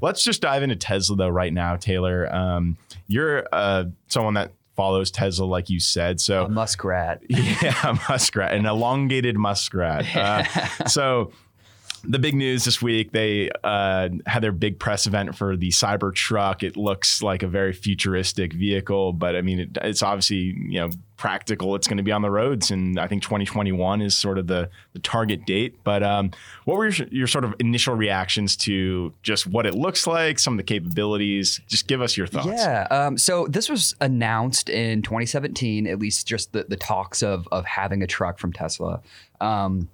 let's just dive into Tesla though right now, Taylor. Um, you're uh, someone that follows Tesla, like you said. So a muskrat. Yeah, muskrat, an elongated muskrat. Uh, so the big news this week they uh, had their big press event for the Cybertruck. It looks like a very futuristic vehicle, but I mean, it, it's obviously you know practical. It's going to be on the roads, and I think 2021 is sort of the the target date. But um, what were your, your sort of initial reactions to just what it looks like, some of the capabilities? Just give us your thoughts. Yeah. Um, so this was announced in 2017, at least just the, the talks of of having a truck from Tesla. Um,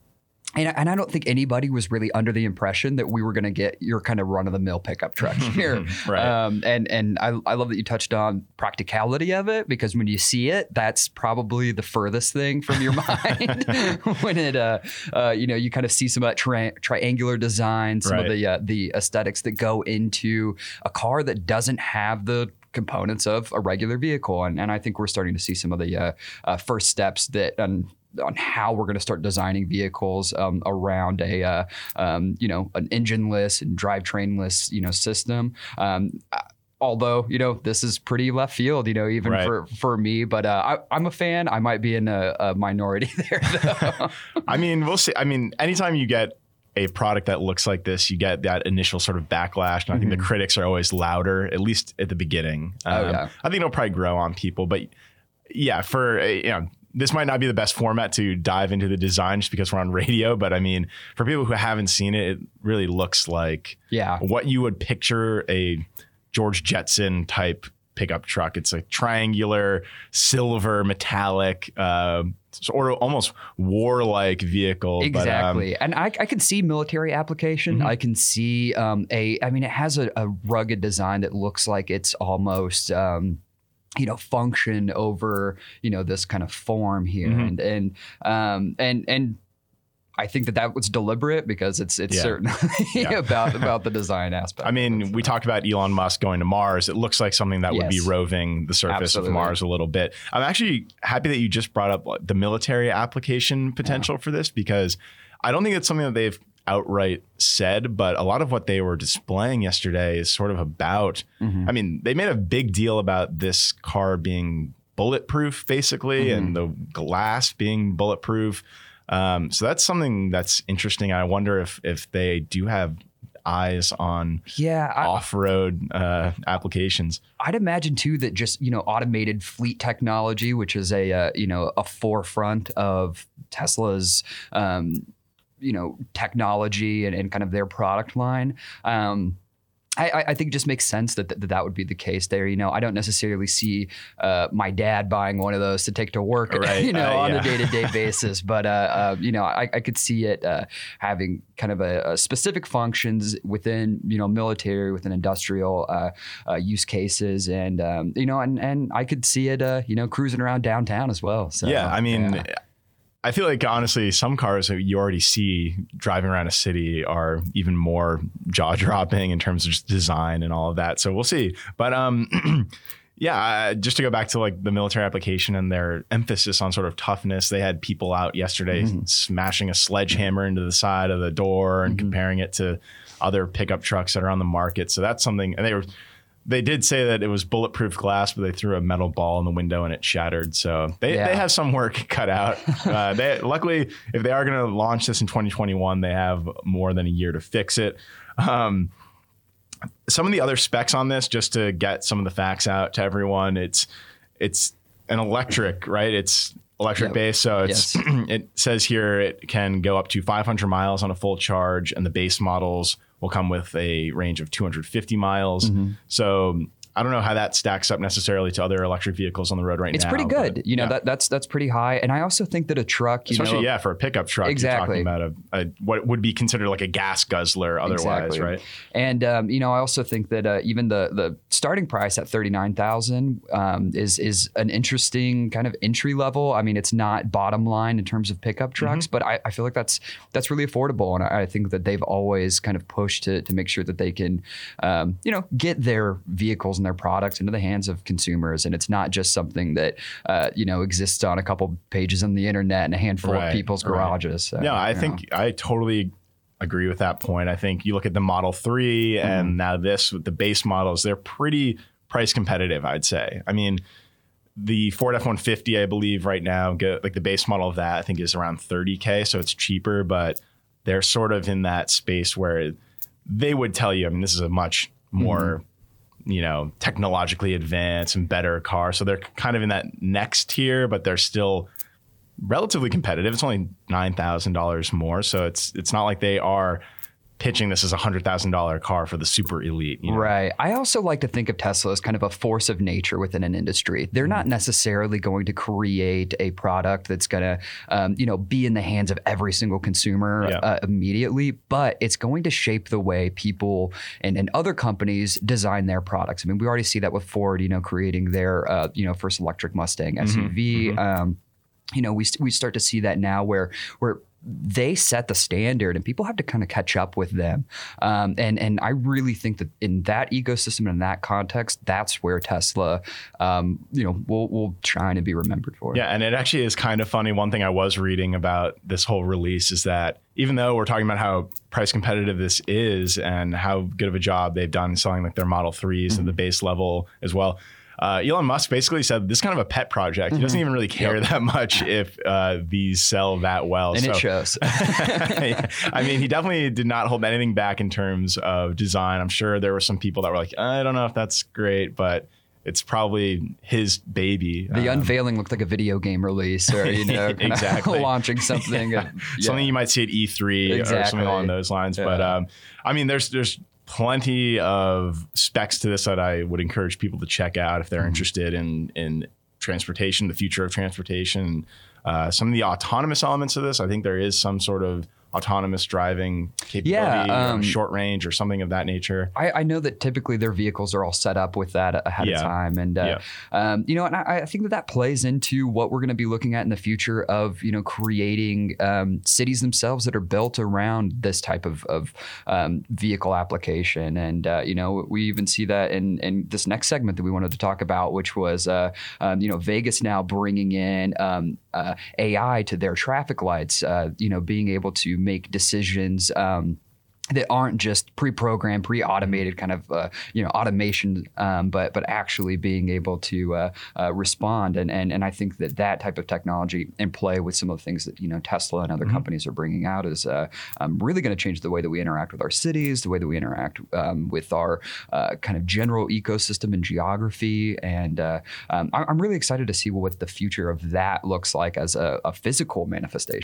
and, and I don't think anybody was really under the impression that we were going to get your kind of run of the mill pickup truck here. Right. Um, and and I, I love that you touched on practicality of it because when you see it, that's probably the furthest thing from your mind. when it, uh, uh, you know, you kind of see some of that tri- triangular design, some of the uh, the aesthetics that go into a car that doesn't have the components of a regular vehicle. And, and I think we're starting to see some of the uh, uh, first steps that on on how we're going to start designing vehicles um, around a uh, um, you know an engineless and drivetrainless you know system. Um, although you know this is pretty left field, you know, even Right. for for me. But uh, I, I'm a fan. I might be in a, a minority there. Though. I mean, we'll see. I mean, anytime you get a product that looks like this, you get that initial sort of backlash. And I think the critics are always louder, at least at the beginning. Mm-hmm. Oh, Um, yeah. I think it'll probably grow on people. But yeah, for, uh, you know, this might not be the best format to dive into the design just because we're on radio. But I mean, for people who haven't seen it, it really looks like yeah. what you would picture a George Jetson type pickup truck. It's a triangular, silver, metallic, uh, sort of almost warlike vehicle. but, um, Exactly, and I, I can see military application. Mm-hmm. I can see um, a. I mean, it has a, a rugged design that looks like it's almost. Um, you know, function over you know this kind of form here, Mhm. and and um, and and I think that that was deliberate because it's it's Yeah. certainly Yeah. about about the design aspect. I mean, we talked about Elon Musk going to Mars. It looks like something that would be roving the surface Absolutely. of Mars a little bit. I'm actually happy that you just brought up the military application potential for this because I don't think it's something that they've outright said, but a lot of what they were displaying yesterday is sort of about. Mhm. I mean, they made a big deal about this car being bulletproof, basically, Mm-hmm. and the glass being bulletproof. Um, so that's something that's interesting. I wonder if if they do have eyes on yeah, I, off-road uh, applications. I'd imagine too that just you know automated fleet technology, which is a uh, you know a forefront of Tesla's um, you know technology and, and kind of their product line. Um, I, I- think it just makes sense that, that that would be the case there. You know, I don't necessarily see uh, my dad buying one of those to take to work, Right. you know, Uh, on yeah. a day to day basis. But uh, uh, you know, I, I could see it uh, having kind of a, a specific functions within you know military, within industrial uh, uh, use cases, and um, you know, and and I could see it uh, you know cruising around downtown as well. So yeah, I mean, yeah. I feel like honestly, some cars that you already see driving around a city are even more jaw-dropping in terms of just design and all of that. So we'll see. But um, yeah, uh, just to go back to like the military application and their emphasis on sort of toughness, they had people out yesterday Mm-hmm. smashing a sledgehammer into the side of the door and Mm-hmm. comparing it to other pickup trucks that are on the market. So that's something, and they were. They did say that it was bulletproof glass, but they threw a metal ball in the window and it shattered. So they, Yeah. they have some work cut out. Uh, they luckily, if they are going to launch this in 2021, they have more than a year to fix it. Um, some of the other specs on this, just to get some of the facts out to everyone, it's it's an electric, right? It's electric base, so it's Yes. it says here it can go up to 500 miles on a full charge, and the base models will come with a range of 250 miles. Mm-hmm. So I don't know how that stacks up necessarily to other electric vehicles on the road right it's now. It's pretty but good. You know yeah. that that's that's pretty high, and I also think that a truck, you Especially, know, yeah, for a pickup truck, Exactly. you're talking about a, a what would be considered like a gas guzzler otherwise, Exactly. right? And um, you know, I also think that uh, even the the starting price at thirty nine thousand um, is is an interesting kind of entry level. I mean, it's not bottom line in terms of pickup trucks, but I, I feel like that's that's really affordable, and I, I think that they've always kind of pushed to to make sure that they can, um, you know, get their vehicles and their products into the hands of consumers, and it's not just something that uh, you know exists on a couple pages on the internet and a handful Right, of people's right. garages. So, No, I you know. think I totally agree with that point. I think you look at the Model 3 Mm-hmm. and now this with the base models, they're pretty price competitive, I'd say. I mean, the Ford F 150, I believe, right now, go, like the base model of that, I think is around 30K. So it's cheaper, but they're sort of in that space where they would tell you, I mean, this is a much more, you know, technologically advanced and better car. So they're kind of in that next tier, but they're still relatively competitive. It's only nine thousand dollars more, so it's it's not like they are pitching this as a hundred thousand dollar car for the super elite. You know? Right. I also like to think of Tesla as kind of a force of nature within an industry. They're not necessarily going to create a product that's going to, um, you know, be in the hands of every single consumer Yeah. uh, immediately, but it's going to shape the way people and, and other companies design their products. I mean, we already see that with Ford, you know, creating their, uh, you know, first electric Mustang SUV. Um, you know, we we start to see that now where where they set the standard and people have to kind of catch up with them. Um, and and I really think that in that ecosystem and in that context, that's where Tesla, um, you know, will will shine and be remembered for. Yeah, and it actually is kind of funny. One thing I was reading about this whole release is that even though we're talking about how price competitive this is and how good of a job they've done selling like their Model 3s at the base level as well. Uh, Elon Musk basically said this is kind of a pet project. He doesn't even really care that much if uh, these sell that well. And so, it shows. I mean, he definitely did not hold anything back in terms of design. I'm sure there were some people that were like, I don't know if that's great, but it's probably his baby. the Um, unveiling looked like a video game release or, you know, Exactly. launching something. and- yeah. something you might see at E3 or something along those lines. But um, I mean, there's there's plenty of specs to this that I would encourage people to check out if they're Mm-hmm. interested in in transportation, the future of transportation. Uh, some of the autonomous elements of this, I think there is some sort of autonomous driving capability, or um, short range, or something of that nature. I, I know that typically their vehicles are all set up with that ahead Yeah. of time, and uh, um, you know, and I, I think that that plays into what we're going to be looking at in the future of you know creating um, cities themselves that are built around this type of, of um, vehicle application, and uh, you know, we even see that in in this next segment that we wanted to talk about, which was uh, um, you know Vegas now bringing in um, uh, AI to their traffic lights, uh, you know, being able to make decisions. Um, that aren't just pre-programmed, pre-automated kind of uh, you know automation, um, but but actually being able to uh, uh, respond. And, and and I think that that type of technology and play with some of the things that you know Tesla and other companies are bringing out is uh, um, really going to change the way that we interact with our cities, the way that we interact um, with our uh, kind of general ecosystem and geography. And uh, um, I'm really excited to see what the future of that looks like as a, a physical manifestation.